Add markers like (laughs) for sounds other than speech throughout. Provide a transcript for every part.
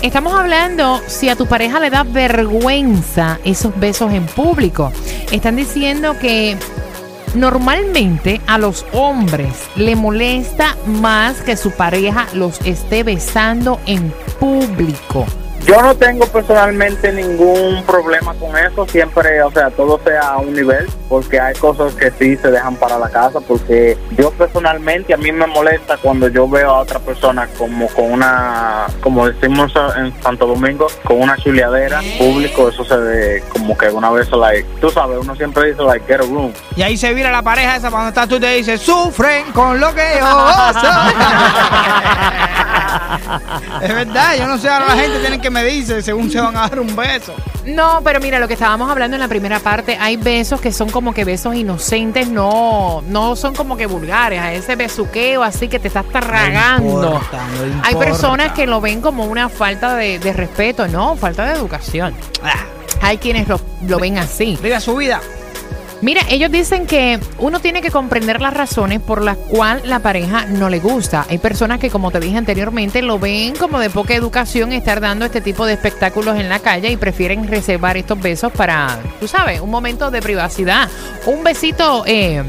Estamos hablando si a tu pareja le da vergüenza esos besos en público. Están diciendo que normalmente a los hombres le molesta más que su pareja los esté besando en público. Yo no tengo personalmente ningún problema con eso, siempre, o sea, todo sea a un nivel, porque hay cosas que sí se dejan para la casa, porque yo personalmente a mí me molesta cuando yo veo a otra persona como con una, como decimos en Santo Domingo, con una chuleadera público, eso se ve como que una vez, like, tú sabes, uno siempre dice, like, get a room. Y ahí se vira la pareja esa cuando estás tú y te dice, sufren con lo que yo (laughs) soy. Es verdad, yo no sé, ahora la gente tiene que medirse según se van a dar un beso. No, pero mira, lo que estábamos hablando en la primera parte, hay besos que son como que besos inocentes, no, no son como que vulgares, a ese besuqueo así que te estás tragando. importa, no hay personas que lo ven como una falta de, de respeto, no, falta de educación. Ah, Hay quienes lo, lo ven así. viva su vida. Mira, ellos dicen que uno tiene que comprender las razones por las cuales la pareja no le gusta. Hay personas que, como te dije anteriormente, lo ven como de poca educación estar dando este tipo de espectáculos en la calle y prefieren reservar estos besos para, tú sabes, un momento de privacidad. Un besito eh,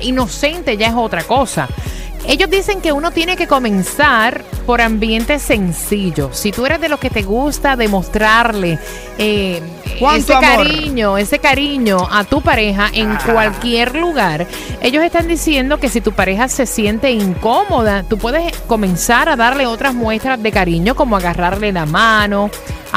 inocente ya es otra cosa. Ellos dicen que uno tiene que comenzar por ambientes sencillos. Si tú eres de los que te gusta demostrarle eh, ¿Cuánto ese amor? cariño, ese cariño a tu pareja en Ah. cualquier lugar, ellos están diciendo que si tu pareja se siente incómoda, tú puedes comenzar a darle otras muestras de cariño, como agarrarle la mano,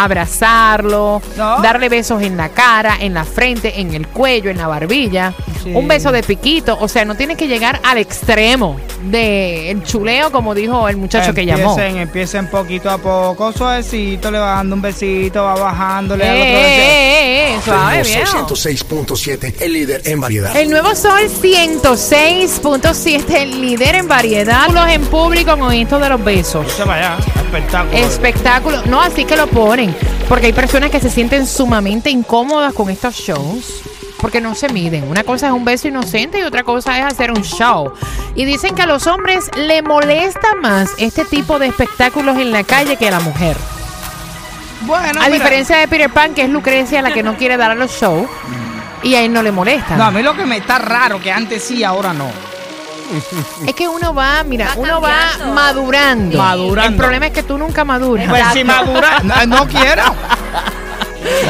abrazarlo, No. darle besos en la cara, en la frente, en el cuello, en la barbilla, Sí. un beso de piquito, o sea, no tienes que llegar al extremo del chuleo, como dijo el muchacho que llamó. Empiecen, empiecen poquito a poco, suavecito, le va dando un besito, va bajándole Eh, al otro eh, besito. eh, eh, suave. 106.7, el líder en variedad. El nuevo Sol 106.7, el líder en variedad. Los en público con esto de los besos. Espectáculo. Espectáculo. No, así que lo ponen. Porque hay personas que se sienten sumamente incómodas con estos shows. Porque no se miden. Una cosa es un beso inocente y otra cosa es hacer un show. Y dicen que a los hombres le molesta más este tipo de espectáculos en la calle que a la mujer. bueno, A mira. diferencia de Peter Pan, que es Lucrecia la que no quiere dar a los shows. Y a él no le molesta. No, a mí lo que me está raro, que antes sí, ahora no. Es que uno va, mira, Va uno va cambiando. madurando. Madurando. El problema es que tú nunca maduras. Pues si madura, (laughs) no, no quiero.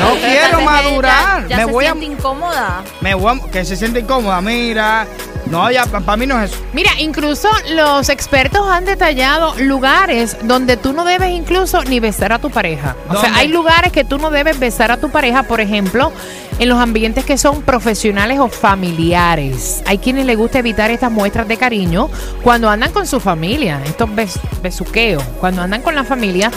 No quiero madurar. Ya, ya me se voy a, siente incómoda. me voy a- que se siente incómoda, mira. No, ya para mí no es eso. Mira, incluso los expertos han detallado lugares donde tú no debes incluso ni besar a tu pareja. O sea, hay lugares que tú no debes besar a tu pareja, por ejemplo, en los ambientes que son profesionales o familiares. Hay quienes les gusta evitar estas muestras de cariño cuando andan con su familia, estos bes- besuqueos, cuando andan con la familia.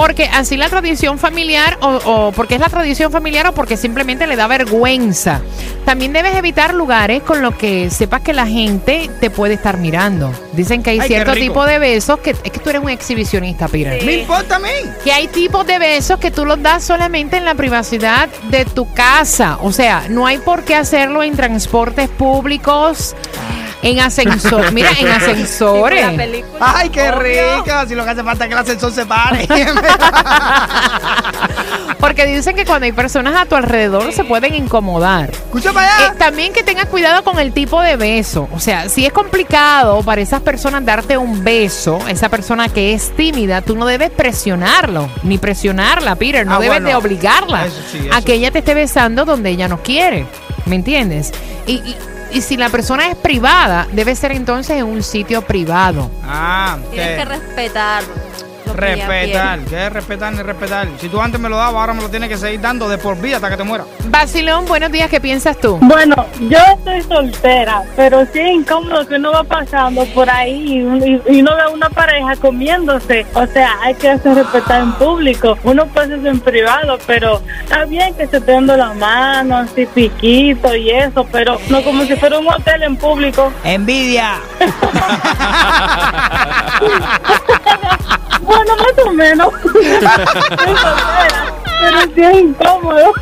Porque así la tradición familiar, o, o porque es la tradición familiar, o porque simplemente le da vergüenza. También debes evitar lugares con los que sepas que la gente te puede estar mirando. Dicen que hay Ay, cierto tipo de besos que es que tú eres un exhibicionista, Peter. Me importa a mí. Que hay tipos de besos que tú los das solamente en la privacidad de tu casa. O sea, no hay por qué hacerlo en transportes públicos, en ascensor. Mira, en (laughs) ascensores. película. Ay, qué Obvio. rico. Si lo que hace falta es que el ascensor se pare. (laughs) Porque dicen que cuando hay personas a tu alrededor se pueden incomodar. Escucha para Eh, allá. también que tengas cuidado con el tipo de beso. O sea, si es complicado para esas personas darte un beso, esa persona que es tímida, tú no debes presionarlo, ni presionarla, Peter. No Ah, debes bueno. de obligarla Eso sí, a que ella te esté besando donde ella no quiere. ¿Me entiendes? Y, y- y si la persona es privada, debe ser entonces en un sitio privado. Ah, Tienes que que respetar. ¿qué es respetar ni respetar? Si tú antes me lo dabas, ahora me lo tienes que seguir dando de por vida hasta que te mueras. Basilón, buenos días, ¿qué piensas tú? Bueno, yo estoy soltera, pero sí es incómodo que uno va pasando por ahí y, y- y uno ve a una pareja comiéndose. O sea, hay que hacer respetar en público. Uno puede hacer en privado, pero está bien que se esté dando la mano, así piquito y eso, pero no como si fuera un hotel en público. ¡Envidia! (laughs) Bueno, más o menos. (laughs) Pero sí es incómodo.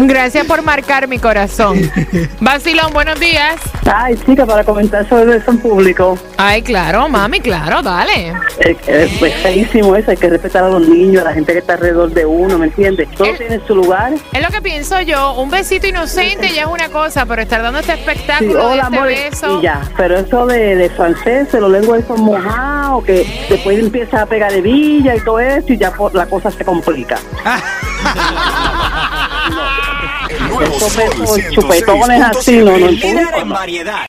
Gracias por marcar mi corazón. Basilón, buenos días. Ay, chica, para comentar sobre eso en público. Ay, claro, mami, claro, dale. Es, es, es feísimo eso, hay que respetar a los niños, a la gente que está alrededor de uno, ¿me entiendes? Todo El- tiene su lugar. Es lo que pienso yo, un besito inocente ya es una cosa, pero estar dando este Sí, espectáculo de hola, este amor, beso. y ya. Pero eso de, de francés, los lenguas son mojados, que después empieza a pegar de villa y todo eso, y ya la cosa se complica. (laughs) El nuevo Esos Sol besos chupetones así, no, no 106.7, el líder importa. en variedad.